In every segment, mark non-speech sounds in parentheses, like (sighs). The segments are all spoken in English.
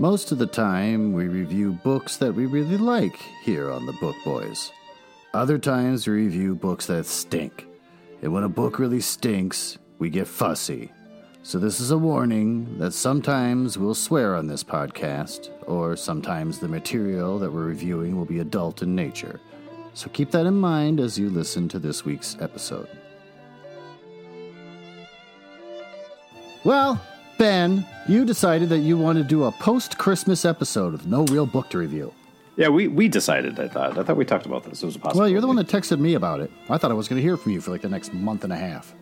Most of the time, we review books that we really like here on the Book Boys. Other times, we review books that stink. And when a book really stinks, we get fussy. So, this is a warning that sometimes we'll swear on this podcast, or sometimes the material that we're reviewing will be adult in nature. So, keep that in mind as you listen to this week's episode. Well, Ben, you decided that you want to do a post Christmas episode with no real book to review. Yeah, we, we decided. I thought. I thought we talked about this. It was a possibility. Well, you're the one that texted me about it. I thought I was going to hear from you for like the next month and a half.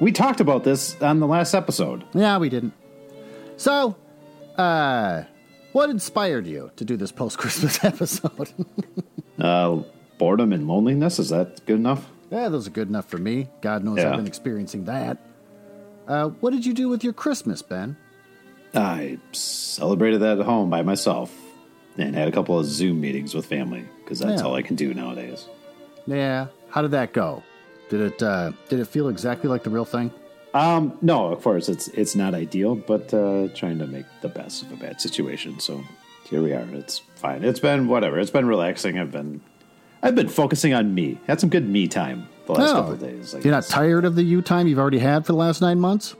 We talked about this on the last episode. Yeah, we didn't. So, uh, what inspired you to do this post Christmas (laughs) episode? Uh, boredom and loneliness. Is that good enough? yeah, those are good enough for me. God knows Yeah. I've been experiencing that. Uh, what did you do with your Christmas, Ben? I celebrated that at home by myself and had a couple of Zoom meetings with family because that's Yeah. all I can do nowadays. Yeah, how did that go? Did it uh, did it feel exactly like the real thing? Um, no, of course it's it's not ideal, but uh, trying to make the best of a bad situation. So here we are. It's fine. It's been whatever. It's been relaxing. I've been I've been focusing on me. Had some good me time the last Oh. couple of days. I You're not tired of the you time you've already had for the last nine months?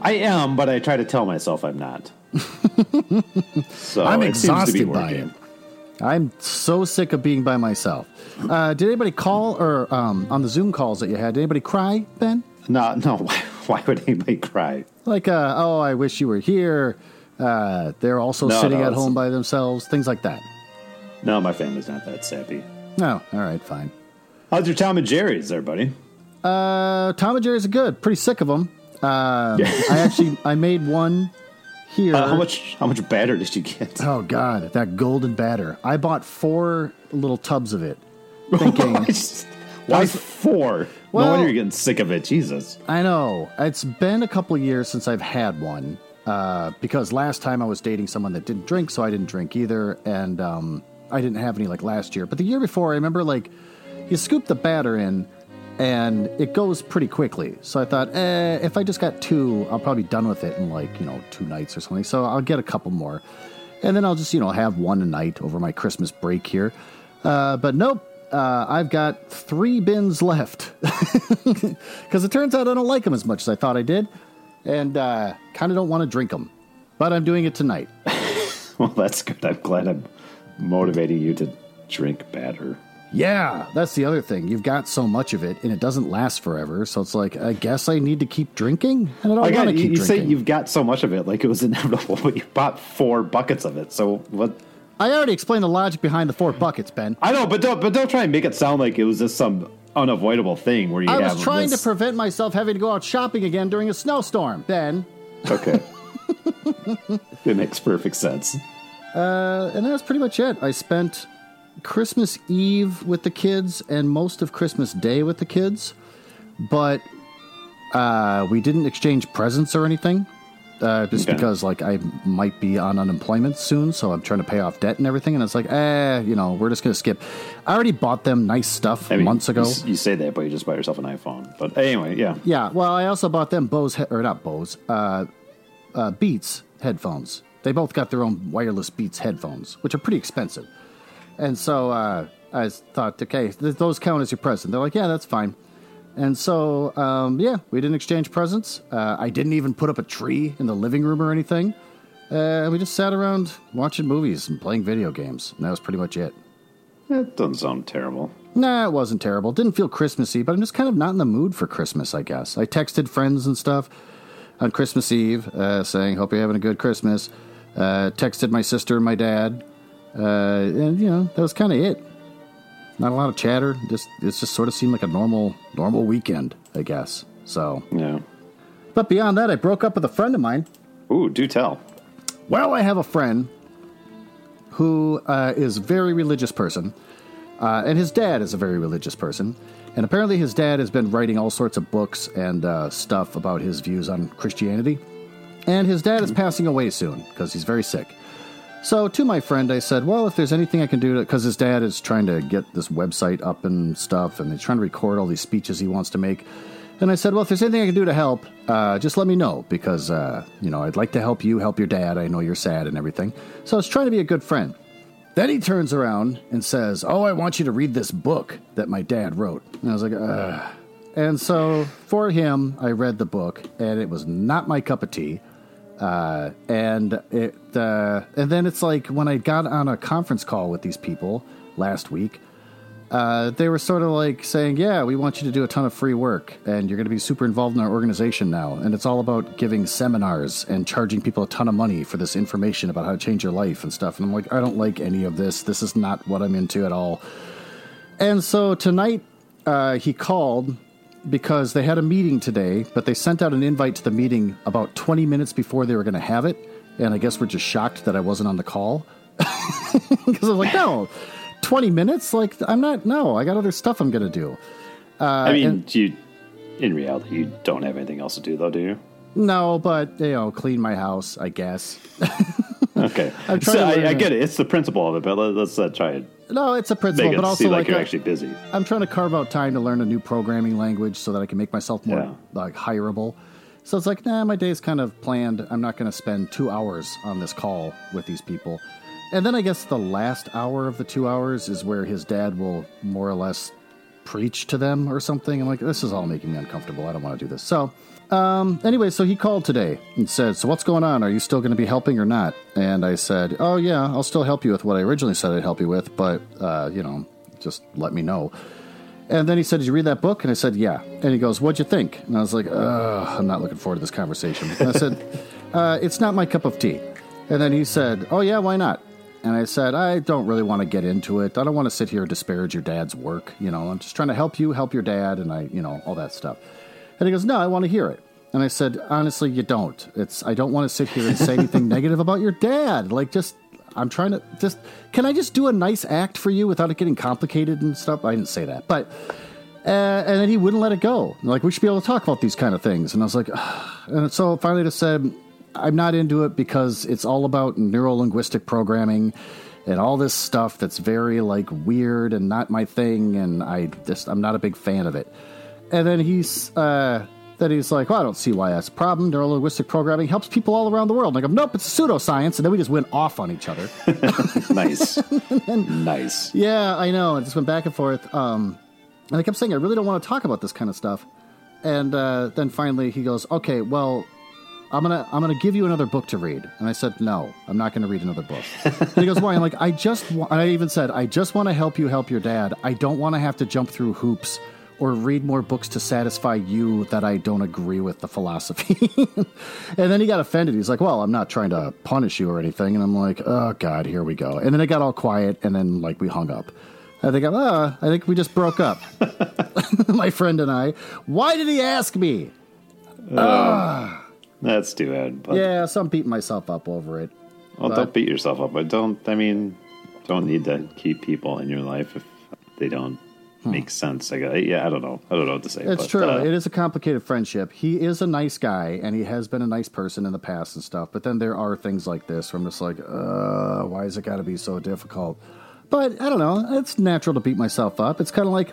I am, but I try to tell myself I'm not. (laughs) so I'm it seems to be exhausted by working. it. I'm so sick of being by myself. Uh, did anybody call or um, on the Zoom calls that you had? Did anybody cry, Ben? No, no. (laughs) Why, why would anybody cry? Like, uh, oh, I wish you were here. Uh, they're also No, sitting no, at it's- home by themselves. Things like that. No, my family's not that sappy. No, all right, fine. How's your Tom and Jerry's there, buddy? Uh, Tom and Jerry's are good. Pretty sick of them. Um, I actually I made one here. Uh, how much how much batter did you get? Oh God, that golden batter! I bought four little tubs of it, thinking. (laughs) Why four? Well- no wonder you're getting sick of it. Jesus. I know it's been a couple of years since I've had one. Uh, because last time I was dating someone that didn't drink, so I didn't drink either, and um, I didn't have any like last year. But the year before, I remember like you scoop the batter in, and it goes pretty quickly. So I thought, eh, if I just got two, I'll probably be done with it in like you know two nights or something. So I'll get a couple more, and then I'll just you know have one a night over my Christmas break here. Uh, but nope. Uh, I've got three bins left (laughs) because it turns out I don't like them as much as I thought I did, and uh, kind of don't want to drink them. But I'm doing it tonight. (laughs) Well, that's good. I'm glad I'm motivating you to drink better. Yeah, that's the other thing. You've got so much of it, and it doesn't last forever. So it's like, I guess I need to keep drinking, I don't want to you, keep you say you've got so much of it, like it was (laughs) inevitable, but you bought four buckets of it. So what? I already explained the logic behind the four buckets, Ben. I know, but don't but don't try and make it sound like it was just some unavoidable thing where you I was trying this- to prevent myself having to go out shopping again during a snowstorm, Ben. Okay. (laughs) it makes perfect sense. Uh, and that's pretty much it. I spent Christmas Eve with the kids and most of Christmas Day with the kids, but uh, we didn't exchange presents or anything. Uh, just Okay. because like I might be on unemployment soon, so I'm trying to pay off debt and everything, and it's like, eh, you know, we're just gonna skip. I already bought them nice stuff I mean, months ago. You, say that, but you just buy yourself an iPhone. But anyway, yeah. Yeah, well, I also bought them Bose he- or not Bose, uh, uh, Beats headphones. They both got their own wireless Beats headphones, which are pretty expensive. And so uh, I thought, okay, th- those count as your present. They're like, yeah, that's fine. And so, um, yeah, we didn't exchange presents. Uh, I didn't even put up a tree in the living room or anything. Uh, we just sat around watching movies and playing video games. And that was pretty much it. That doesn't sound terrible. Nah, it wasn't terrible. Didn't feel Christmassy, but I'm just kind of not in the mood for Christmas, I guess. I texted friends and stuff on Christmas Eve uh, saying, Hope you're having a good Christmas. Uh, texted my sister and my dad. Uh, and, you know, that was kind of it. Not a lot of chatter. Just It just sort of seemed like a normal, normal weekend, I guess. So, Yeah. but beyond that, I broke up with a friend of mine. Ooh, do tell. Well, I have a friend who uh, is a very religious person, uh, and his dad is a very religious person. And apparently, his dad has been writing all sorts of books and uh, stuff about his views on Christianity. And his dad is passing away soon because he's very sick. So, to my friend, I said, Well, if there's anything I can do, because his dad is trying to get this website up and stuff, and he's trying to record all these speeches he wants to make. And I said, well, if there's anything I can do to help, uh, just let me know because, uh, you know, I'd like to help you, help your dad. I know you're sad and everything. So I was trying to be a good friend. Then he turns around and says, oh, I want you to read this book that my dad wrote. And I was like, Ugh. And so for him, I read the book, and it was not my cup of tea. Uh, and it, uh, and then it's like when I got on a conference call with these people last week, uh, they were sort of like saying, "Yeah, we want you to do a ton of free work, and you're going to be super involved in our organization now, and it's all about giving seminars and charging people a ton of money for this information about how to change your life and stuff." And I'm like, I don't like any of this. This is not what I'm into at all. And so tonight, uh, he called because they had a meeting today, but they sent out an invite to the meeting about 20 minutes before they were going to have it, and I guess we're just shocked that I wasn't on the call (laughs) because I was like, no. 20 minutes? Like, I'm not, no, I got other stuff I'm going to do. Uh, I mean, and, you, in reality, you don't have anything else to do, though, do you? No, but, you know, clean my house, I guess. (laughs) okay. (laughs) I'm trying so I, I, get it. It's the principle of it, but let, us uh, try it. No, it's a principle, but also like, like you're a, actually busy. I'm trying to carve out time to learn a new programming language so that I can make myself more yeah. like hireable. So it's like, nah, my day's kind of planned. I'm not going to spend two hours on this call with these people. And then I guess the last hour of the two hours is where his dad will more or less preach to them or something. I'm like, this is all making me uncomfortable. I don't want to do this. So, um, anyway, so he called today and said, So what's going on? Are you still going to be helping or not? And I said, Oh, yeah, I'll still help you with what I originally said I'd help you with, but, uh, you know, just let me know. And then he said, Did you read that book? And I said, Yeah. And he goes, What'd you think? And I was like, I'm not looking forward to this conversation. And I said, (laughs) uh, It's not my cup of tea. And then he said, Oh, yeah, why not? And I said, I don't really want to get into it. I don't want to sit here and disparage your dad's work. You know, I'm just trying to help you, help your dad, and I, you know, all that stuff. And he goes, No, I want to hear it. And I said, Honestly, you don't. It's I don't want to sit here and say anything (laughs) negative about your dad. Like, just I'm trying to just can I just do a nice act for you without it getting complicated and stuff? I didn't say that, but. Uh, and then he wouldn't let it go. Like we should be able to talk about these kind of things. And I was like, Ugh. (sighs) and so finally just said, I'm not into it because it's all about neuro linguistic programming and all this stuff that's very like weird and not my thing and I just I'm not a big fan of it. And then he's uh then he's like, well, I don't see why that's a problem. Neuro linguistic programming helps people all around the world. And I go, nope, it's pseudoscience. And then we just went off on each other. (laughs) nice. then, nice. Yeah, I know. It just went back and forth. Um, and I kept saying, I really don't want to talk about this kind of stuff. And uh, then finally he goes, okay, well, I'm gonna I'm gonna give you another book to read. And I said, no, I'm not gonna read another book. and he goes, why? I'm like, I just wa-, I even said, I just want to help you help your dad. I don't want to have to jump through hoops or read more books to satisfy you that I don't agree with the philosophy. (laughs) and then he got offended. He's like, well, I'm not trying to punish you or anything. And I'm like, oh God, here we go. And then it got all quiet, and then like we hung up. I think, ah, I think we just broke up. (laughs) My friend and I. Why did he ask me? Uh. Uh. That's too bad. But yeah, some I'm myself up over it. Well, but, don't beat yourself up. But don't. I mean, don't need to keep people in your life if they don't hmm. make sense. I got. Yeah, I don't know. I don't know what to say. It's but, true. Uh, it is a complicated friendship. He is a nice guy, and he has been a nice person in the past and stuff. But then there are things like this where I'm just like, uh, why has it got to be so difficult? But I don't know. It's natural to beat myself up. It's kind of like,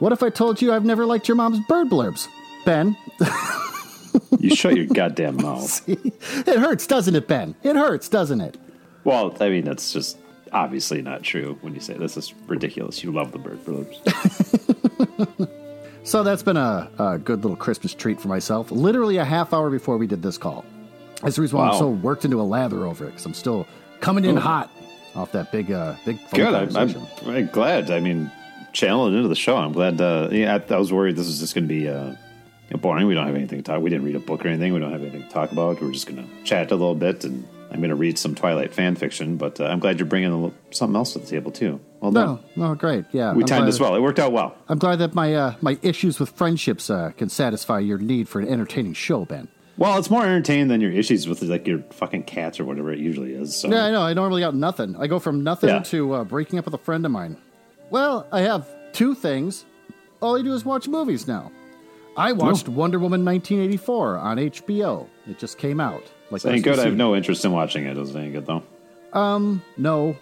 what if I told you I've never liked your mom's bird blurbs, Ben? (laughs) you shut your goddamn mouth. (laughs) See? It hurts, doesn't it, Ben? It hurts, doesn't it? Well, I mean, that's just obviously not true when you say this is ridiculous. You love the bird blurbs. (laughs) so that's been a, a, good little Christmas treat for myself. Literally a half hour before we did this call. That's the reason why wow. I'm so worked into a lather over it because I'm still coming in Ooh. hot off that big, uh, big. Good. I'm, I'm, I'm, glad. I mean, channeling into the show. I'm glad. Uh, yeah, I, I was worried this was just going to be. Uh, boring. We don't have anything to talk. We didn't read a book or anything. We don't have anything to talk about. We're just going to chat a little bit, and I'm going to read some Twilight fan fiction. But uh, I'm glad you're bringing little, something else to the table too. Well done. No, no, great. Yeah, we I'm timed this well. It worked out well. I'm glad that my uh, my issues with friendships uh, can satisfy your need for an entertaining show, Ben. Well, it's more entertaining than your issues with like your fucking cats or whatever it usually is. So. Yeah, I know. I normally got nothing. I go from nothing yeah. to uh, breaking up with a friend of mine. Well, I have two things. All I do is watch movies now. I watched Wonder Woman 1984 on HBO. It just came out. Like it's ain't good. I have no interest in watching it. Is it any good though? Um, no.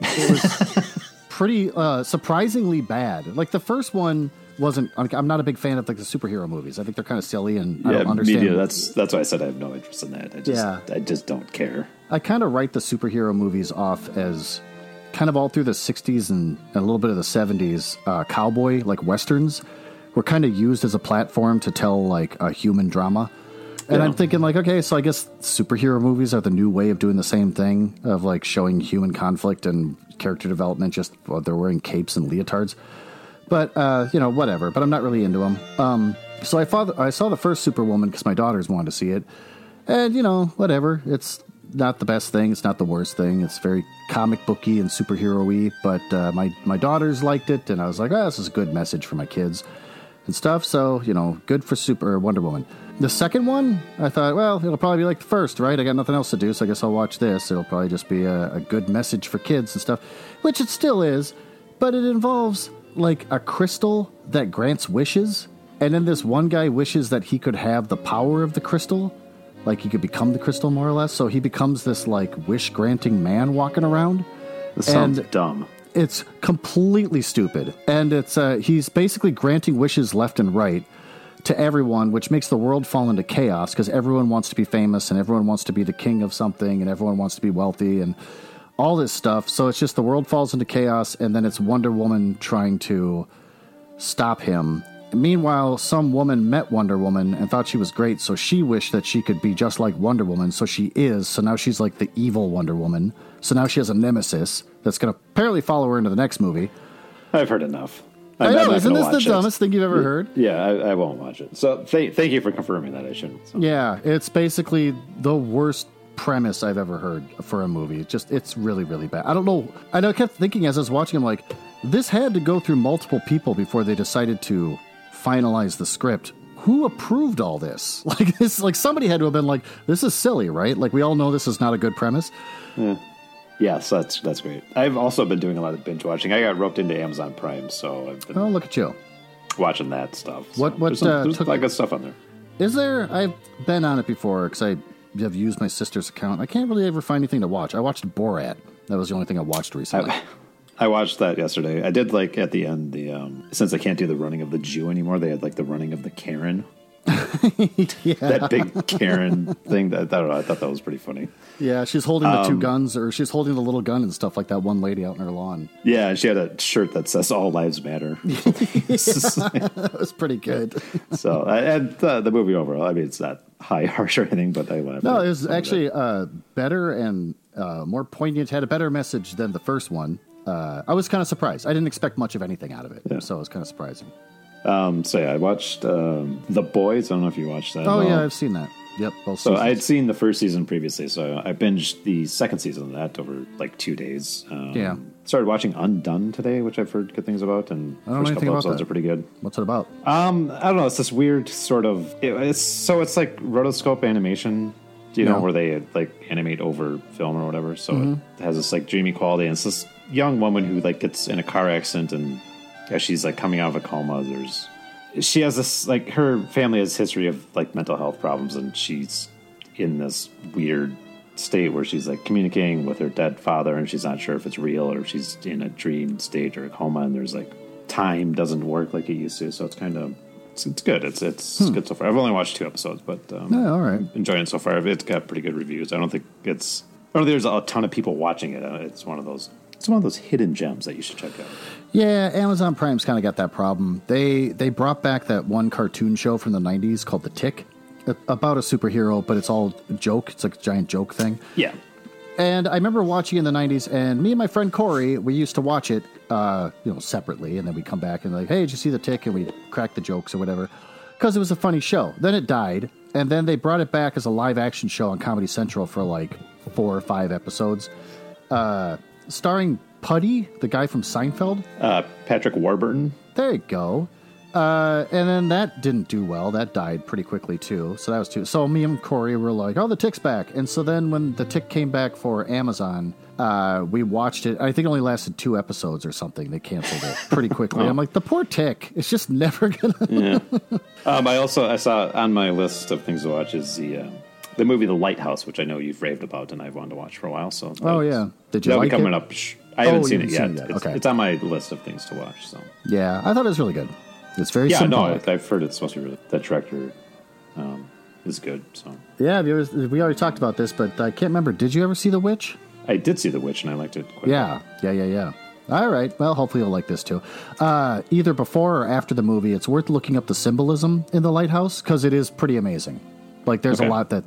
It was (laughs) pretty uh, surprisingly bad. Like the first one wasn't. I'm not a big fan of like the superhero movies. I think they're kind of silly, and I Yeah, don't understand. media. That's that's why I said I have no interest in that. I just Yeah. I just don't care. I kind of write the superhero movies off as kind of all through the 60s and, and a little bit of the 70s uh, cowboy like westerns were kind of used as a platform to tell like a human drama. And Yeah. i'm thinking like okay so i guess superhero movies are the new way of doing the same thing of like showing human conflict and character development just while they're wearing capes and leotards. But uh, you know whatever but i'm not really into them um, so I, the, I saw the first superwoman because my daughters wanted to see it. And you know whatever it's not the best thing it's not the worst thing it's very comic booky and superhero-y but uh, my, my daughters liked it and i was like oh this is a good message for my kids and stuff so you know good for super uh, wonder woman. The second one i thought well it'll probably be like the first right? I got nothing else to do so i guess i'll watch this. It'll probably just be a, a good message for kids and stuff which it still is but it involves like a crystal that grants wishes and then this one guy wishes that he could have the power of the crystal like he could become the crystal more or less so he becomes this like wish granting man walking around. This sounds And- dumb. It's completely stupid. And it's uh, he's basically granting wishes left and right to everyone which makes the world fall into chaos because everyone wants to be famous and everyone wants to be the king of something and everyone wants to be wealthy and all this stuff. So it's just the world falls into chaos and then it's wonder woman trying to stop him meanwhile some woman met wonder woman and thought she was great so she wished that she could be just like wonder woman so she is so now she's like the evil wonder woman so now she has a nemesis that's going to apparently follow her into the next movie I've heard enough. i I'm- I'm know isn't this the it. dumbest thing you've ever heard Yeah, I, I won't watch it. So th- thank you for confirming that I shouldn't. So. yeah it's basically the worst premise i've ever heard for a movie It's just it's really really bad i don't know i know i kept thinking as i was watching i'm like this had to go through multiple people before they decided to finalize the script who approved all this (laughs) like this like somebody had to have been like this is silly right like we all know this is not a good premise Yeah. Yes, that's that's great. I've also been doing a lot of binge watching. I got roped into Amazon Prime, so I've been oh look at you watching that stuff. So What- what, There's, some, uh, there's took- a lot of good stuff on there. Is there? I've been on it before because I have used my sister's account. I can't really ever find anything to watch. I watched Borat. That was the only thing I watched recently. I, I watched that yesterday. I did like at the end the um, since I can't do the running of the Jew anymore. They had like the running of the Karen. (laughs) yeah. That big Karen thing. That, I don't know. I thought that was pretty funny. yeah, she's holding the Um, two guns, or she's holding the little gun and stuff like that one lady out in her lawn. Yeah, and she had a shirt that says "All Lives Matter." (laughs) That was pretty good. so, and the, the movie overall. I mean, it's not high (laughs) harsh or anything, but I laughed. No, it was actually uh, better and uh, more poignant. Had a better message than the first one. Uh, I was kind of surprised. I didn't expect much of anything out of it, so it was kind of surprising. Um, so yeah, I watched um, The Boys. I don't know if you watched that. Oh yeah, I've seen that. Yep, So I had seen the first season previously, so I binged the second season of that over like two days. Um, Yeah. Started watching Undone today, which I've heard good things about, and I don't first couple episodes that. are pretty good. What's it about? Um, I don't know. It's this weird sort of. It, it's so it's like rotoscope animation. You know Yeah. where they like animate over film or whatever? So Mm-hmm. it has this like dreamy quality. And it's this young woman who like gets in a car accident and as she's like coming out of a coma, there's she has this like her family has history of like mental health problems and she's in this weird state where she's like communicating with her dead father and she's not sure if it's real or if she's in a dream state or a coma and there's like time doesn't work like it used to. So it's kind of it's, it's good. It's it's good so far. I've only watched two episodes but um, Hmm. Yeah, all right. enjoying it so far. It's got pretty good reviews. I don't think it's i don't think there's a ton of people watching it. Uh, it's one of those it's one of those hidden gems that you should check out Yeah, Amazon Prime's kind of got that problem. They they brought back that one cartoon show from the '90s called The Tick, about a superhero, but it's all joke. It's like a giant joke thing. yeah And I remember watching in the '90s, and me and my friend Corey, we used to watch it, uh, you know, separately, and then we'd come back and like, hey, did you see The Tick? And we crack the jokes or whatever, because it was a funny show. Then it died, and then they brought it back as a live action show on Comedy Central for like four or five episodes, uh, starring Puddy, the guy from Seinfeld. uh, patrick warburton There you go. Uh, and then that didn't do well. That died pretty quickly too. So that was too. So me and Corey were like, "Oh, the tick's back!" And so then when the tick came back for Amazon, uh, we watched it. I think it only lasted two episodes or something. They canceled it pretty quickly. (laughs) I'm like, the poor tick. It's just (laughs) never gonna. Um, I also I saw on my list of things to watch is the uh, the movie The Lighthouse, which I know you've raved about and I've wanted to watch for a while. So Oh, yeah. Did you that'll like be coming it? up? I haven't Oh, seen it yet. seen it. It's, Okay. it's on my list of things to watch. So yeah, I thought it was really good. It's very Yeah, symbolic. no, I've heard it's supposed to be really, that director um, is good. So yeah, ever- we already talked about this, but I can't remember. Did you ever see The Witch? I did see The Witch and I liked it. Quite Yeah, yeah, yeah, yeah. All right. Well, hopefully you'll like this too. Uh, either before or after the movie, it's worth looking up the symbolism in the lighthouse because it is pretty amazing. Like, there's Okay. a lot that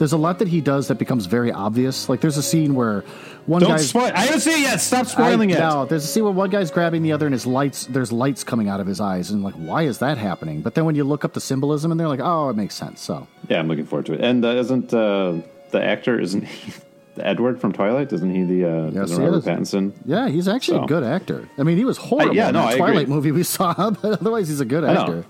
there's a lot that he does that becomes very obvious. Like, there's a scene where one Don't guy's spoil. I haven't seen it yet. Stop spoiling I, it. No, there's a scene where one guy's grabbing the other, and his lights. There's lights coming out of his eyes, and like, why is that happening? But then when you look up the symbolism, and they're like, oh, it makes sense. So Yeah, I'm looking forward to it. And uh, isn't uh, the actor isn't he (laughs) Edward from Twilight? Isn't he the uh, Yes, he Robert is. Pattinson? yeah, he's actually a good actor. I mean, he was horrible yeah, no, that I Twilight agree. movie we saw, (laughs) but otherwise, he's a good I know. actor.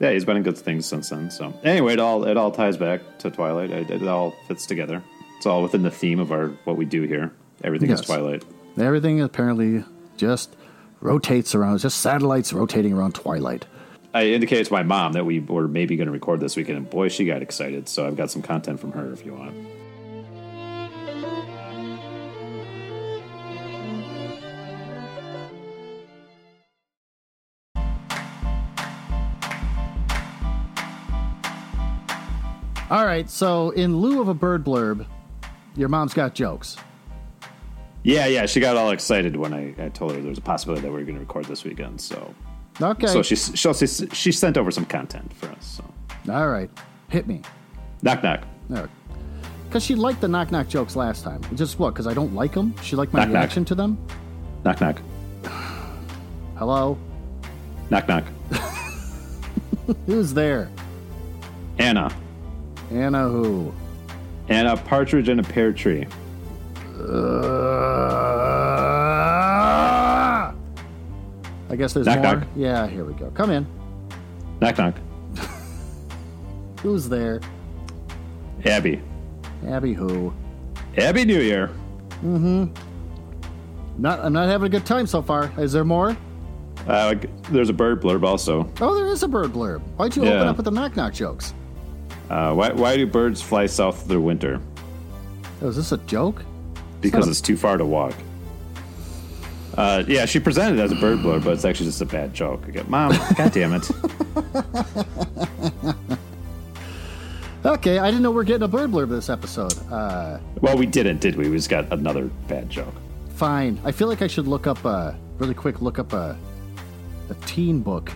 Yeah, he's been in good things since then. So anyway, it all it all ties back to Twilight. It, it all fits together. It's all within the theme of our what we do here. Everything Yes. is Twilight. Everything apparently just rotates around. It's just satellites rotating around Twilight. I indicated to my mom that we were maybe going to record this weekend, and boy, she got excited. So I've got some content from her if you want. All right, so in lieu of a bird blurb, your mom's got jokes. Yeah, yeah, she got all excited when I, I told her there was a possibility that we were going to record this weekend. So, Okay. so she she she sent over some content for us. So, All right, hit me. knock knock. Because she liked the knock knock jokes last time. Just what? Because I don't like them? She liked my Knock, knock. reaction to them? Knock knock. Hello? Knock knock. (laughs) Who's there? Anna. Anna who? Anna partridge in a pear tree. Uh, I guess there's Knock, more. knock. Yeah, here we go. Come in. Knock knock. (laughs) Who's there? Abby. Abby who? Abby New Year. Mm-hmm. Not, I'm not having a good time so far. Is there more? Uh, there's a bird blurb also. Oh, there is a bird blurb. Why'd you Yeah. open up with the knock knock jokes? Uh, why, why do birds fly south through winter? Oh, is this a joke? Because not a- it's too far to walk. Uh, yeah, she presented it as a bird blurb, but it's actually just a bad joke. I go, Mom, (laughs) God damn it. (laughs) Okay, I didn't know we are getting a bird blurb this episode. Uh, Well, we didn't, did we? We just got another bad joke. fine. I feel like I should look up a really quick. Look up a a teen book.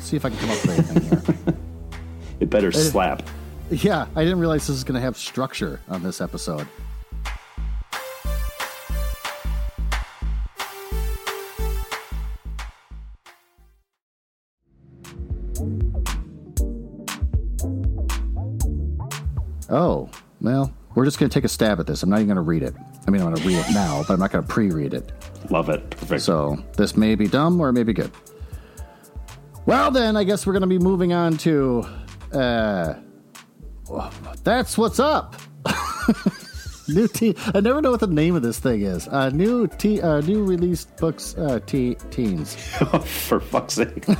See if I can come up with anything here. (laughs) It better slap. Yeah, I didn't realize this is going to have structure on this episode. Oh, well, we're just going to take a stab at this. I'm not even going to read it. I mean, I'm going to read it now, but I'm not going to pre read it. Love it. Perfect. So this may be dumb or it may be good. Well, then, I guess we're going to be moving on to. Uh, that's what's up. (laughs) new teen. I never know what the name of this thing is. Uh, new te- uh, new released books. Uh, te- teens. (laughs) For fuck's sake. (laughs)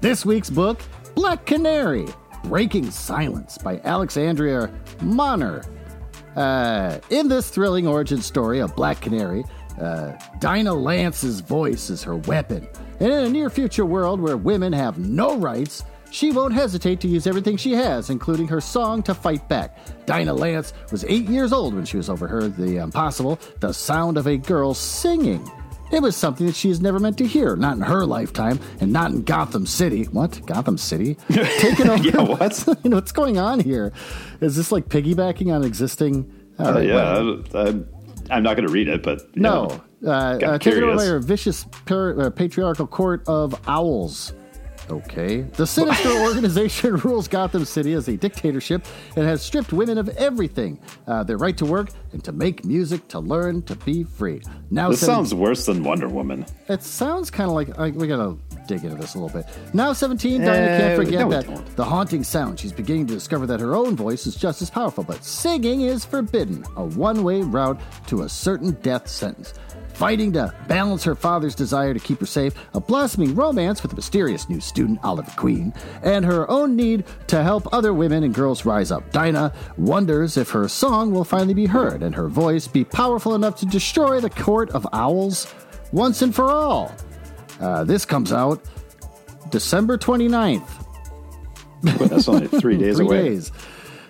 This week's book, Black Canary: Breaking Silence by Alexandria Monir. Uh, in this thrilling origin story of Black Canary, uh, Dinah Lance's voice is her weapon. And in a near future world where women have no rights, she won't hesitate to use everything she has, including her song, to fight back. Dinah Lance was eight years old when she was overheard the impossible, the sound of a girl singing. It was something that she has never meant to hear, not in her lifetime, and not in Gotham City. What? Gotham City? (laughs) Taking over. yeah, what? (laughs) you know, what's going on here? Is this like piggybacking on existing? Uh, right, yeah, whatever. I, I'm, I'm not going to read it, but. No. know. Uh, uh, taken over by her vicious par- uh, patriarchal court of owls. Okay. The sinister (laughs) organization (laughs) rules Gotham City as a dictatorship and has stripped women of everything uh, their right to work and to make music, to learn, to be free. Now, This sounds worse than Wonder Woman. it sounds kind of like we gotta dig into this a little bit. Now, 17, Dinah Eh, can't forget no, that the haunting sound. She's beginning to discover that her own voice is just as powerful, but singing is forbidden, a one way route to a certain death sentence. Fighting to balance her father's desire to keep her safe, a blossoming romance with a mysterious new student, Oliver Queen, and her own need to help other women and girls rise up. Dinah wonders if her song will finally be heard and her voice be powerful enough to destroy the court of owls once and for all. Uh, this comes out December 29th. But that's only three (laughs) days Three away. days.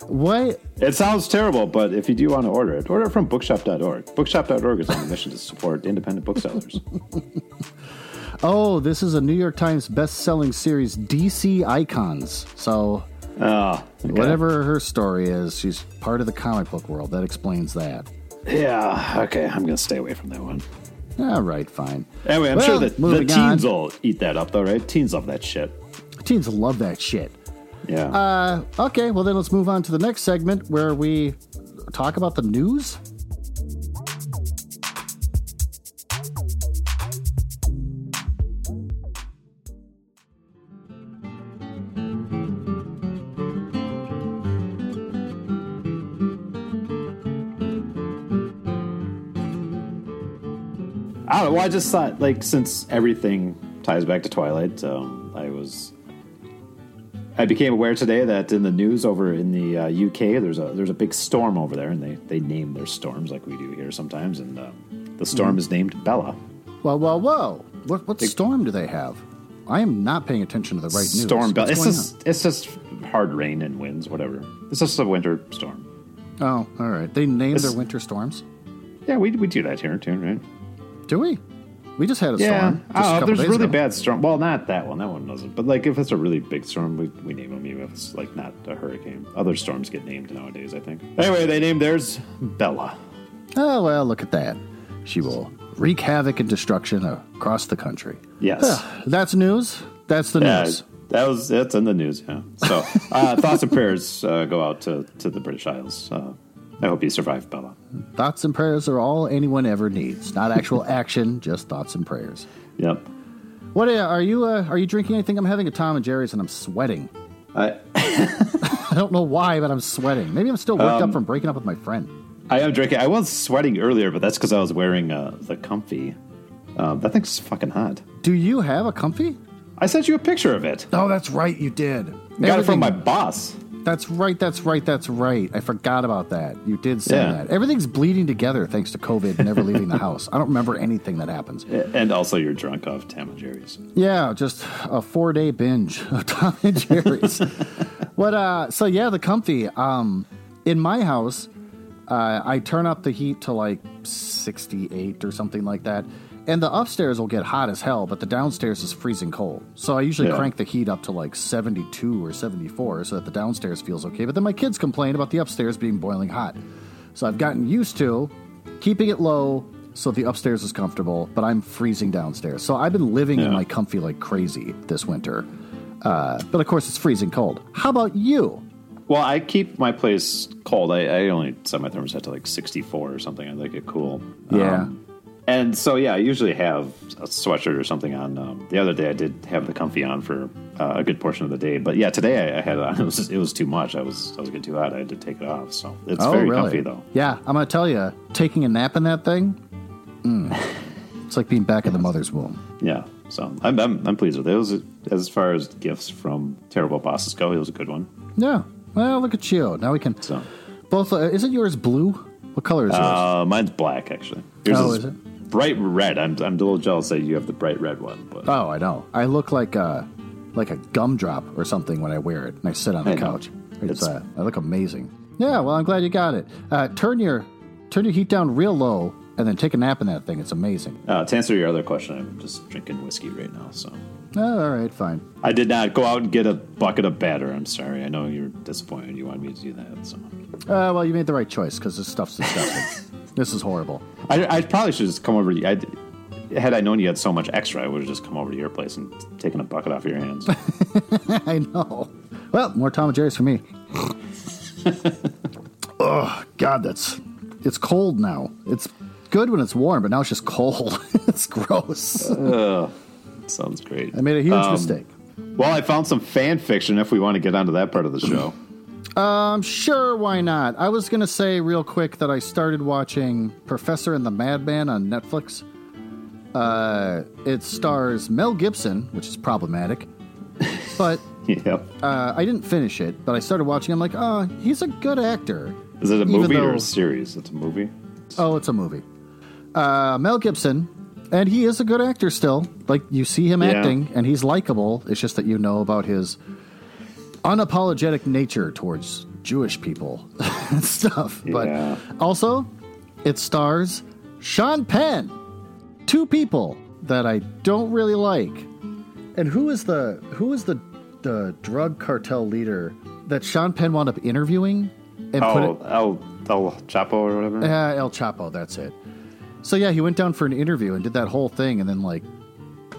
What? It sounds terrible, but if you do want to order it, order it from bookshop.org. Bookshop.org is on a mission to support independent booksellers. (laughs) Oh, this is a New York Times best-selling series, DC Icons. So Oh, okay. whatever her story is, she's part of the comic book world. That explains that. Yeah, okay. I'm going to stay away from that one. All right, fine. Anyway, I'm Well, sure that the teens on. will eat that up, though, right? Teens love that shit. Teens love that shit. Yeah. Uh, okay, well then let's move on to the next segment where we talk about the news. I don't know. Well, I just thought, like, since everything ties back to Twilight, um, I was. I became aware today that in the news over in the uh, UK, there's a there's a big storm over there, and they they name their storms like we do here sometimes, and uh, the storm is named Bella. Whoa, whoa, whoa! What what storm do they have? I am not paying attention to the right news. Storm Bella. It's just it's just hard rain and winds, whatever. It's just a winter storm. Oh, all right. They name It's- their winter storms. Yeah, we we do that here too, right? Do we? We just had a Yeah, storm. Just a I don't know, couple there's really ago. bad storm. Well, not that one. That one doesn't. But like, if it's a really big storm, we, we name them. Even if it's like not a hurricane. Other storms get named nowadays. I think. Anyway, they named theirs Bella. Oh well, look at that. She will wreak havoc and destruction across the country. Yes. That's news. That's the Yeah, news. that was that's in the news. Yeah. So uh, thoughts and prayers uh, go out to to the British Isles. I hope you survive, Bella. Thoughts and prayers are all anyone ever needs. Not actual (laughs) action, just thoughts and prayers. Yep. What uh, are you? Uh, are you drinking anything? I'm having a Tom and Jerry's and I'm sweating. I (laughs) I don't know why, but I'm sweating. Maybe I'm still worked Um, up from breaking up with my friend. I am drinking. I was sweating earlier, but that's because I was wearing uh, the comfy. Um, that thing's fucking hot. Do you have a comfy? I sent you a picture of it. Oh, that's right, you did. Got it from my boss. That's right. That's right. That's right. I forgot about that. You did say Yeah. that. Everything's bleeding together thanks to COVID. Never leaving the house. I don't remember anything that happens. (laughs) And also, you're drunk off Tom and Jerry's. Yeah, just a four day binge of (laughs) Tom and Jerry's. what? Uh, so yeah, the comfy. Um, in my house, uh, I turn up the heat to like sixty eight or something like that, and the upstairs will get hot as hell, but the downstairs is freezing cold. So I usually Yeah. crank the heat up to like seventy two or seventy four, so that the downstairs feels okay. But then my kids complain about the upstairs being boiling hot. So I've gotten used to keeping it low so the upstairs is comfortable, but I'm freezing downstairs. So I've been living in my comfy like crazy this winter. Uh, but of course, it's freezing cold. How about you? Well, I keep my place cold. I, I only set my thermostat to like 64 or something. I like it cool. Yeah. Um, and so, yeah, I usually have a sweatshirt or something on. Um, the other day, I did have the comfy on for uh, a good portion of the day. But yeah, today I, I had it on. (laughs) It was it was too much. I was I was getting too hot. I had to take it off. So it's very comfy though. Yeah, I'm gonna tell you, taking a nap in that thing, mm, (laughs) it's like being back in the mother's womb. Yeah. So I'm I'm, I'm pleased with it. It was as far as gifts from terrible bosses go. It was a good one. Yeah. Well, look at you. Now we can So both. Uh, isn't yours blue? What color is yours? uh, mine's black actually. Yours Oh, is it? Bright red. I'm I'm a little jealous that you have the bright red one, but oh, I know. I look like a like a gumdrop or something when I wear it and I sit on the I know. couch. It's, It's- uh, I look amazing. Yeah. Well, I'm glad you got it. Uh, turn your turn your heat down real low and then take a nap in that thing. It's amazing. Uh, to answer your other question, I'm just drinking whiskey right now. So Oh, all right, fine. I did not go out and get a bucket of batter. I'm sorry. I know you're disappointed. You wanted me to do that. So Uh, well, you made the right choice because this stuff's disgusting. (laughs) this is horrible. I, I probably should just come over. To, I, had I known you had so much extra, I would have just come over to your place and taken a bucket off your hands. (laughs) I know. Well, more Tom and Jerry's for me. (laughs) oh God, that's it's cold now. It's good when it's warm, but now it's just cold. (laughs) it's gross. Sounds great. I made a huge Um, mistake. Well, I found some fan fiction. If we want to get onto that part of the show, Um, sure, why not? I was gonna say real quick that I started watching Professor and the Madman on Netflix. Uh, it stars Mel Gibson, which is problematic, but (laughs) yeah. uh, I didn't finish it. But I started watching. I'm like, oh, he's a good actor. Is it a movie or a series? It's a movie. Oh, it's a movie. Uh, Mel Gibson and he is a good actor still. Like you see him Yeah. acting, and he's likable. It's just that you know about his unapologetic nature towards Jewish people (laughs) and stuff. Yeah. But also, it stars Sean Penn, two people that I don't really like. And who is the who is the the drug cartel leader that Sean Penn wound up interviewing and put it Oh, El El Chapo or whatever. uh, El Chapo, that's it. So yeah, he went down for an interview and did that whole thing, and then like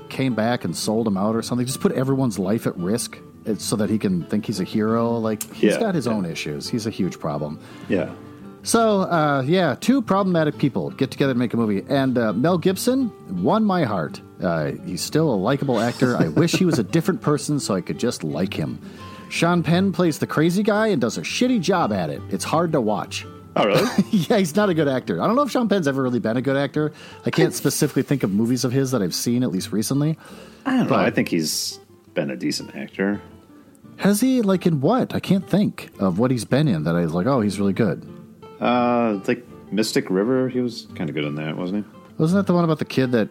came back and sold him out or something. Just put everyone's life at risk so that he can think he's a hero. Like he's Yeah, got his yeah. own issues. He's a huge problem. Yeah. So uh, yeah, two problematic people get together to make a movie, and uh, Mel Gibson won my heart. Uh, he's still a likable actor. I wish he was a different person so I could just like him. Sean Penn plays the crazy guy and does a shitty job at it. It's hard to watch. Oh, really? (laughs) Yeah, he's not a good actor. I don't know if Sean Penn's ever really been a good actor. I can't specifically think of movies of his that I've seen, at least recently. I don't know. I think he's been a decent actor. Has he, like, in what? I can't think of what he's been in that I was like, oh, he's really good. Uh, like Mystic River, he was kind of good in that, wasn't he? Wasn't that the one about the kid that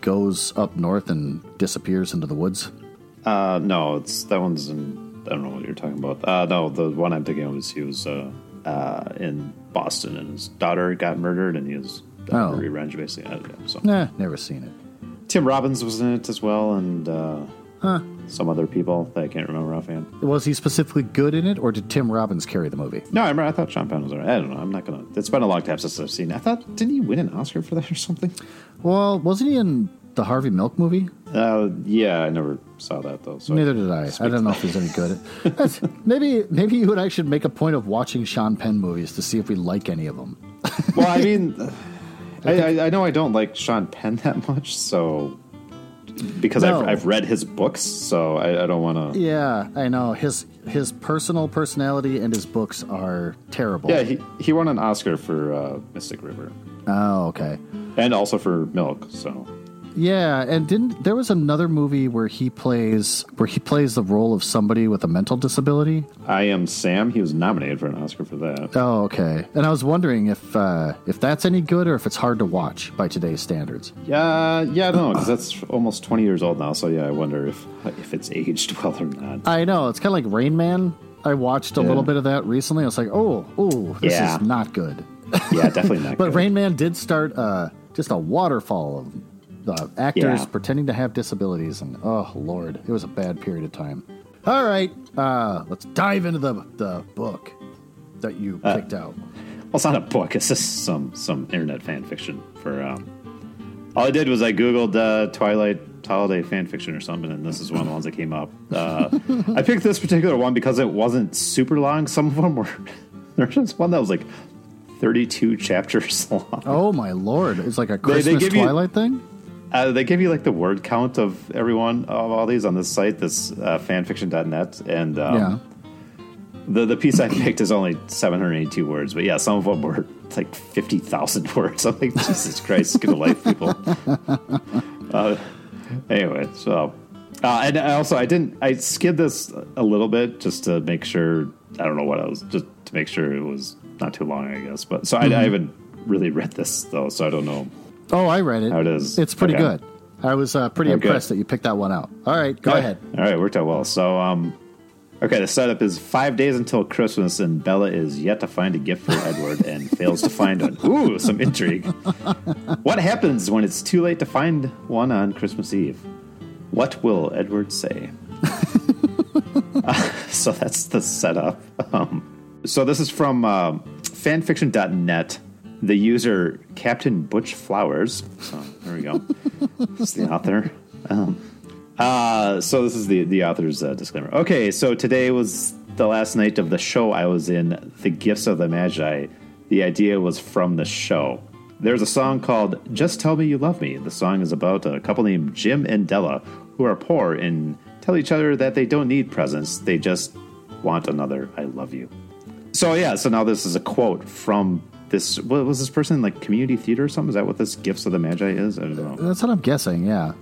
goes up north and disappears into the woods? Uh, no, it's that one's in. I don't know what you're talking about. Uh, no, the one I'm thinking of was he was uh, uh, in Boston and his daughter got murdered and he was uh, Oh. revenge basically. Uh, yeah, so Nah, never seen it. Tim Robbins was in it as well, and uh, some other people that I can't remember offhand. Was he specifically good in it, or did Tim Robbins carry the movie? No, I remember. I thought Sean Penn was alright. I don't know. I'm not gonna. It's been a long time since I've seen. it. I thought didn't he win an Oscar for that or something? Well, wasn't he in the Harvey Milk movie? Uh, yeah, I never saw that though. So Neither did I. I don't know if he's any good. (laughs) That's- maybe maybe you and I should make a point of watching Sean Penn movies to see if we like any of them. Well, I mean, (laughs) I, I, I know I don't like Sean Penn that much, so because No. I've, I've read his books, so I, I don't want to. Yeah, I know his his personal personality and his books are terrible. Yeah, he he won an Oscar for uh, Mystic River Oh, okay. and also for Milk. So Yeah, and didn't there was another movie where he plays where he plays the role of somebody with a mental disability? I am Sam. He was nominated for an Oscar for that. Oh, okay. And I was wondering if uh, if that's any good or if it's hard to watch by today's standards. Yeah, yeah, I because that's almost twenty years old now. So yeah, I wonder if if it's aged (laughs) well or not. I know it's kind of like Rain Man. I watched a Yeah. little bit of that recently. I was like, oh, oh, this Yeah. is not good. Yeah, definitely not. (laughs) But good. Rain Man did start uh, just a waterfall of uh, actors Yeah. pretending to have disabilities, and oh lord, it was a bad period of time. All right, uh, let's dive into the the book that you Uh, picked out. Well, it's not a book. It's just some some internet fan fiction. For um, all I did was I googled uh, Twilight holiday fan fiction or something, and this is one of the ones that came up. Uh, I picked this particular one because it wasn't super long. Some of them were. (laughs) There's just one that was like 32 chapters (laughs) long. Oh my lord, it's like a they Christmas give you- Twilight thing. Uh, they give you like the word count of everyone of all these on this site, this uh, fanfiction.net, and um, yeah. The the piece I picked is only 782 words, but yeah, some of them were like 50,000 (laughs) words. I'm like, Jesus Christ, get a life, people. (laughs) Uh, anyway, so uh, and I also I didn't I skid this a little bit just to make sure I don't know what I was just to make sure it was not too long, I guess. But so I, I haven't really read this though, so I don't know. Oh, I read it. How it is. It's pretty Okay. good. I was uh, pretty Okay. impressed that you picked that one out. All right, go Yeah. ahead. All right, worked out well. So, um, okay, the setup is five days until Christmas, and Bella is yet to find a gift for Edward and (laughs) fails to find one. Ooh, some intrigue. (laughs) what happens when it's too late to find one on Christmas Eve? What will Edward say? Uh, (laughs) so that's the setup. Um, so this is from um, fanfiction.net. The user Captain Butch Flowers. So there we go. (laughs) That's the author. Um, uh, so this is the the author's uh, disclaimer. Okay, so today was the last night of the show I was in, The Gifts of the Magi. The idea was from the show. There's a song called Just Tell Me You Love Me. The song is about a couple named Jim and Della who are poor and tell each other that they don't need presents. They just want another I love you. So yeah, so now this is a quote from this what was this person like community theater or something? Is that what this Gifts of the Magi is? I don't know. That's what I'm guessing. Yeah.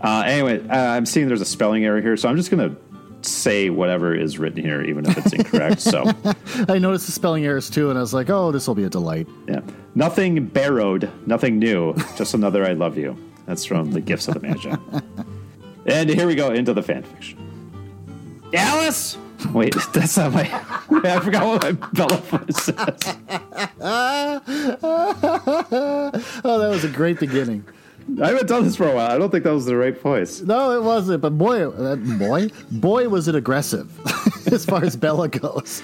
Uh, anyway, uh, I'm seeing there's a spelling error here, so I'm just to say whatever is written here, even if it's incorrect. so, (laughs) I noticed the spelling errors too, and I was like, oh, this will be a delight. yeah. Nothing borrowed, nothing new, just another I love you. That's from the Gifts of the Magi. (laughs) and here we go into the fan fiction. Alice. Wait, (laughs) that's not my. Wait, I forgot what my Bella voice says. (laughs) Oh, that was a great beginning. I haven't done this for a while. I don't think that was the right voice. No, it wasn't. But boy, uh, boy, boy, was it aggressive (laughs) as far as Bella goes.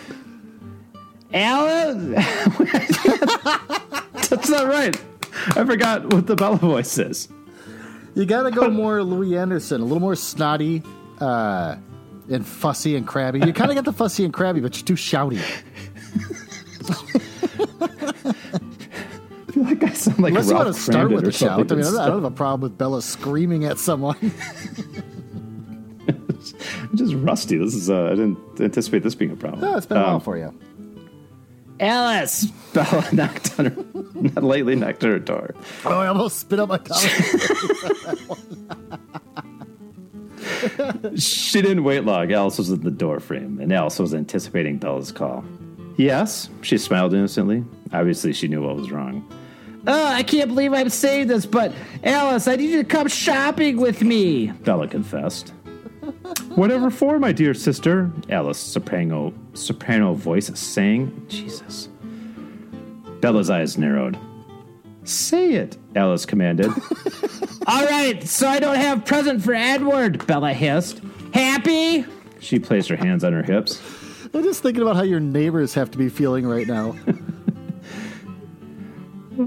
Alice. that's not right. I forgot what the Bella voice is. You got to go more Louie Anderson, a little more snotty uh, and fussy and crabby. You kind of get the fussy and crabby, but you're too shouty. I feel like I sound like Unless you Ralph want to start with a shout. I mean, I don't, I don't instead. have a problem with Bella screaming at someone. I'm (laughs) just rusty. This is. Uh, I didn't anticipate this being a problem. No, it's been a while Um, for you. Alice. Bella knocked on her, not lightly knocked on her door. Oh, I almost spit out my comic. (laughs) She didn't wait long. Alice was in the door frame, and Alice was anticipating Bella's call. Yes, she smiled innocently. Obviously, she knew what was wrong. Oh, I can't believe I'm saying this, but Alice, I need you to come shopping with me. Bella confessed. Whatever for, my dear sister, Alice soprano soprano voice sang. Jesus. Bella's eyes narrowed. Say it, Alice commanded. (laughs) All right, so I don't have present for Edward, Bella hissed. Happy? she placed her hands on her hips. I'm just thinking about how your neighbors have to be feeling right now. (laughs)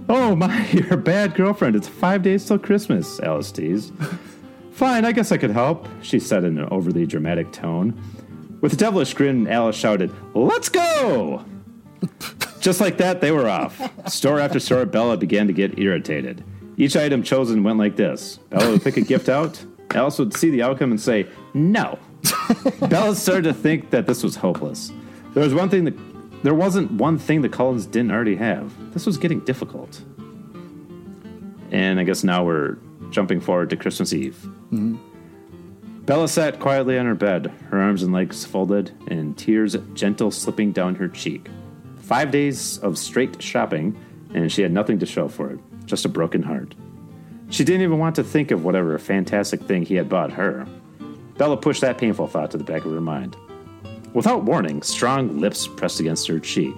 Oh my, (laughs) you're a bad girlfriend. It's five days till Christmas, Alice teased. Fine, I guess I could help, she said in an overly dramatic tone. With a devilish grin, Alice shouted, Let's go! Just like that, they were off. Store after store, Bella began to get irritated. Each item chosen went like this Bella would pick a gift out, Alice would see the outcome and say, No. (laughs) Bella started to think that this was hopeless. There was one thing that there wasn't one thing the Cullens didn't already have. This was getting difficult. And I guess now we're jumping forward to Christmas Eve. Mm-hmm. Bella sat quietly on her bed, her arms and legs folded, and tears gentle slipping down her cheek. Five days of straight shopping, and she had nothing to show for it, just a broken heart. She didn't even want to think of whatever fantastic thing he had bought her. Bella pushed that painful thought to the back of her mind. Without warning, strong lips pressed against her cheek.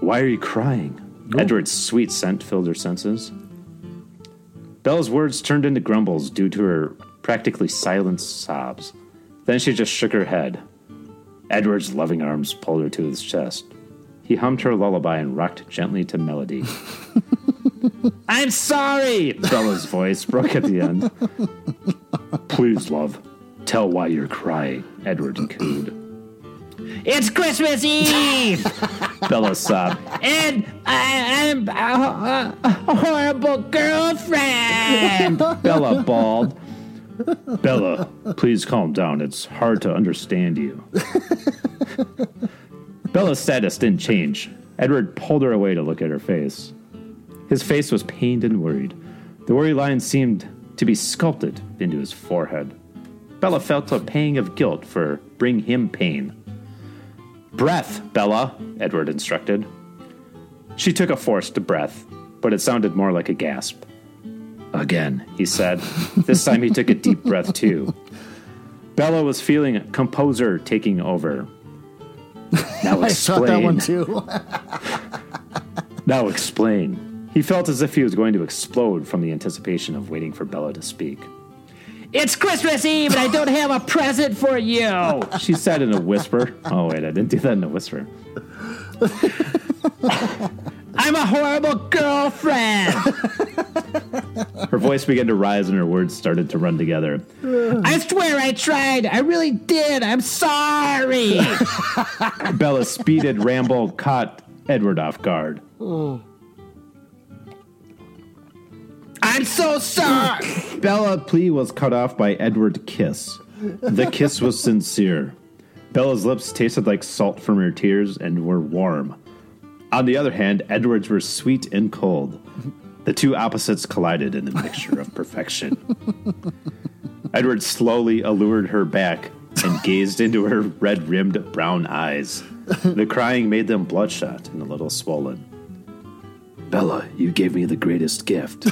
Why are you crying? Oh. Edward's sweet scent filled her senses. Bella's words turned into grumbles due to her practically silent sobs. Then she just shook her head. Edward's loving arms pulled her to his chest. He hummed her lullaby and rocked gently to melody. (laughs) I'm sorry! Bella's voice broke at the end. Please, love, tell why you're crying, Edward cooed. It's Christmas Eve, (laughs) Bella sobbed. and I, I'm a, a horrible girlfriend. Bella bawled. (laughs) Bella, please calm down. It's hard to understand you. (laughs) Bella's status didn't change. Edward pulled her away to look at her face. His face was pained and worried. The worry line seemed to be sculpted into his forehead. Bella felt a pang of guilt for bring him pain. Breath, Bella, Edward instructed. She took a forced breath, but it sounded more like a gasp. Again, he said. This time he took a deep breath too. Bella was feeling composer taking over. Now explain. (laughs) I saw that one explain. too. (laughs) Now explain. He felt as if he was going to explode from the anticipation of waiting for Bella to speak. it's Christmas Eve, and I don't have a present for you. (laughs) Oh, she said in a whisper. Oh, wait, I didn't do that in a whisper. I'm a horrible girlfriend. Her voice began to rise and her words started to run together. I swear I tried. I really did. I'm sorry. (laughs) Bella's speeded ramble caught Edward off guard. I'm so sorry. Bella plea was cut off by Edward kiss. The kiss was sincere. Bella's lips tasted like salt from her tears and were warm. On the other hand, Edward's were sweet and cold. The two opposites collided in a mixture of perfection. Edward slowly allured her back and gazed into her red rimmed brown eyes. The crying made them bloodshot and a little swollen. Bella, you gave me the greatest gift.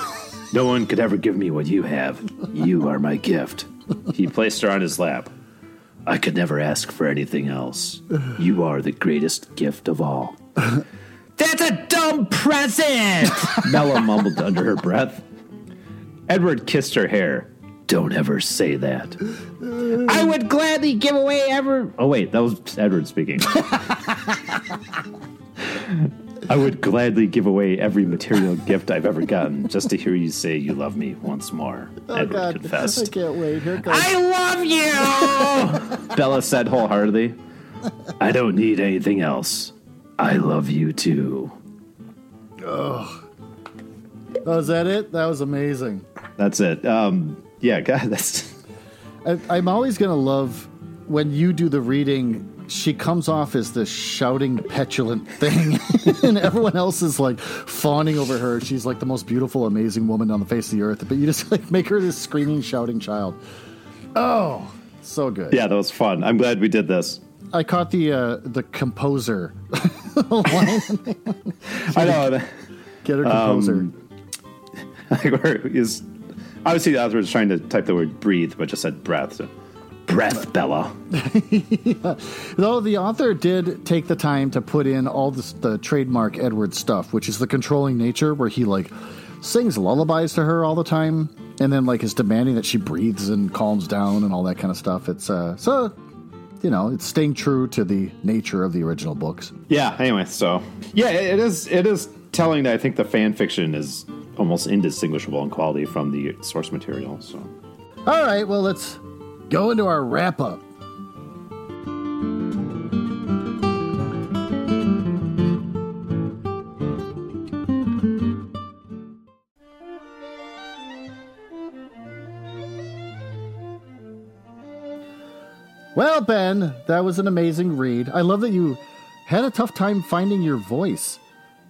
No one could ever give me what you have. You are my gift. He placed her on his lap. I could never ask for anything else. You are the greatest gift of all. That's a dumb present! (laughs) Bella mumbled under her breath. Edward kissed her hair. Don't ever say that. I would gladly give away ever. Oh, wait, that was Edward speaking. I would gladly give away every material gift I've ever gotten just to hear you say you love me once more. Oh, Edward I confessed. can't wait. Here it goes. I love you! (laughs) Bella said wholeheartedly, I don't need anything else. I love you too. Oh, is that it? That was amazing. That's it. Um, yeah, (laughs) God, that's. I, I'm always going to love when you do the reading. She comes off as this shouting, petulant thing, (laughs) and everyone else is like fawning over her. She's like the most beautiful, amazing woman on the face of the earth, but you just (laughs) like make her this screaming, shouting child. Oh, so good. Yeah, that was fun. I'm glad we did this. I caught the uh, the composer line. (laughs) I know. Get her composer. Um, (laughs) is obviously the author was trying to type the word breathe, but just said breath. So, breath, Bella. (laughs) Though the author did take the time to put in all this, the trademark Edward stuff, which is the controlling nature, where he like sings lullabies to her all the time, and then like is demanding that she breathes and calms down and all that kind of stuff. It's uh, so you know it's staying true to the nature of the original books. Yeah. Anyway, so yeah, it is. It is telling that I think the fan fiction is almost indistinguishable in quality from the source material. So All right, well let's go into our wrap up. Well, Ben, that was an amazing read. I love that you had a tough time finding your voice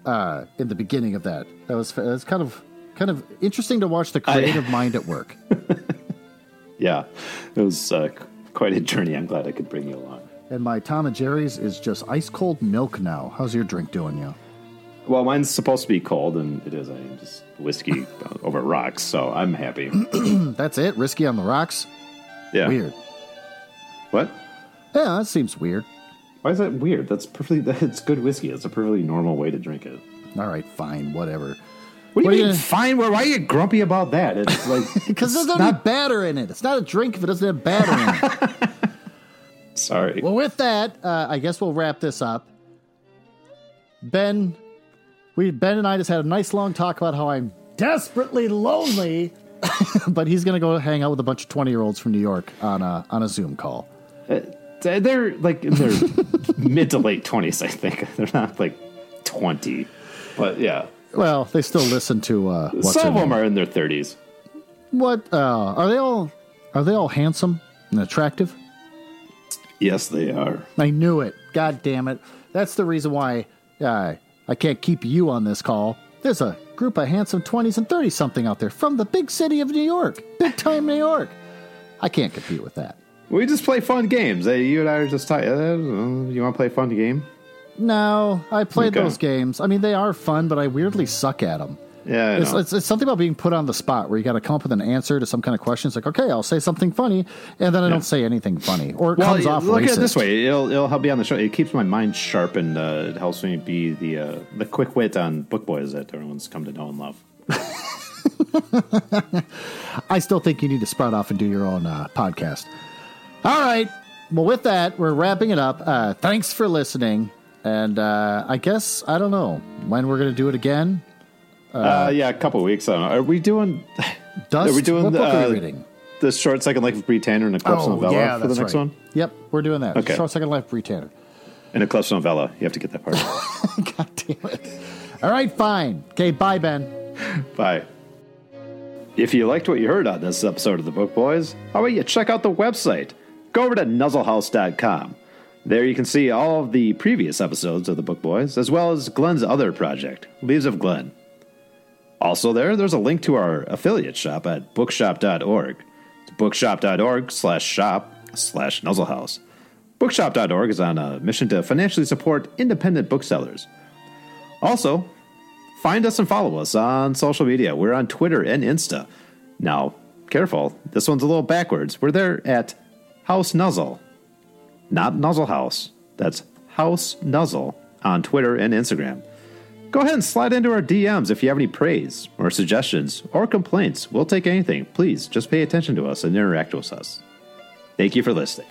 uh, in the beginning of that. That was that was kind of kind of interesting to watch the creative mind at work. (laughs) yeah, it was uh, quite a journey. I'm glad I could bring you along. And my Tom and Jerry's is just ice cold milk now. How's your drink doing you? Well, mine's supposed to be cold, and it is. I mean, just whiskey (laughs) over rocks, so I'm happy. (clears throat) That's it? Risky on the rocks? Yeah. Weird. What? Yeah, that seems weird. Why is that weird? That's perfectly. (laughs) It's good whiskey. It's a perfectly normal way to drink it. All right, fine, whatever. What do you mean? gonna- Fine. Why are you grumpy about that? It's (laughs) like Because there's no not. batter in it. It's not a drink if it doesn't have batter in it. (laughs) Sorry. well, with that, uh, I guess we'll wrap this up. Ben, we Ben and I just had a nice long talk about how I'm desperately lonely, but he's gonna go hang out with a bunch of twenty year olds from New York on a on a Zoom call. Uh, they're like in their (laughs) mid to late twenties. I think (laughs) they're not like twenty, but yeah, Well, they still listen to uh, what's some of them name? are in their thirties. What uh, are they all? Are they all handsome and attractive? Yes, they are. I knew it. God damn it. That's the reason why uh, I can't keep you on this call. There's a group of handsome 20s and 30 something out there from the big city of New York. Big time New York. I can't compete with that. We just play fun games. You and I are just talking. Uh, you want to play a fun game? No, I played Okay. those games. I mean, they are fun, but I weirdly suck at them. Yeah, It's, it's, it's something about being put on the spot where you got to come up with an answer to some kind of question. It's like, okay, I'll say something funny, and then I don't say anything funny, or it well, comes off look racist. at it this way: it'll it'll help me on the show. It keeps my mind sharp and uh, it helps me be the uh, the quick wit on book boys that everyone's come to know and love. (laughs) I still think you need to sprout off and do your own uh, podcast. All right. Well, with that, we're wrapping it up. Uh, thanks for listening. And uh, I guess, I don't know when we're going to do it again. Uh, yeah, a couple weeks. I don't know. Are we doing? (laughs) Dust, Are we doing what book are uh, reading? the short second life of Bree Tanner and Eclipse novella for the next right. one? Yep, we're doing that. Okay. Short Second Life, of Bree Tanner. An Eclipse novella. You have to get that part. (laughs) (laughs) God damn it. All right, fine. Okay, bye, Ben. Bye. If you liked what you heard on this episode of the Book Boys, how about you check out the website? Go over to nuzzlehouse.com. There you can see all of the previous episodes of the Book Boys, as well as Glenn's other project, Leaves of Glenn. Also, there, there's a link to our affiliate shop at bookshop.org. It's bookshop.org slash shop slash nuzzlehouse. Bookshop.org is on a mission to financially support independent booksellers. Also, find us and follow us on social media. We're on Twitter and Insta. Now, careful, this one's a little backwards. We're there at House Nuzzle, not Nuzzle House. That's House Nuzzle on Twitter and Instagram. Go ahead and slide into our DMs if you have any praise or suggestions or complaints. We'll take anything. Please just pay attention to us and interact with us. Thank you for listening.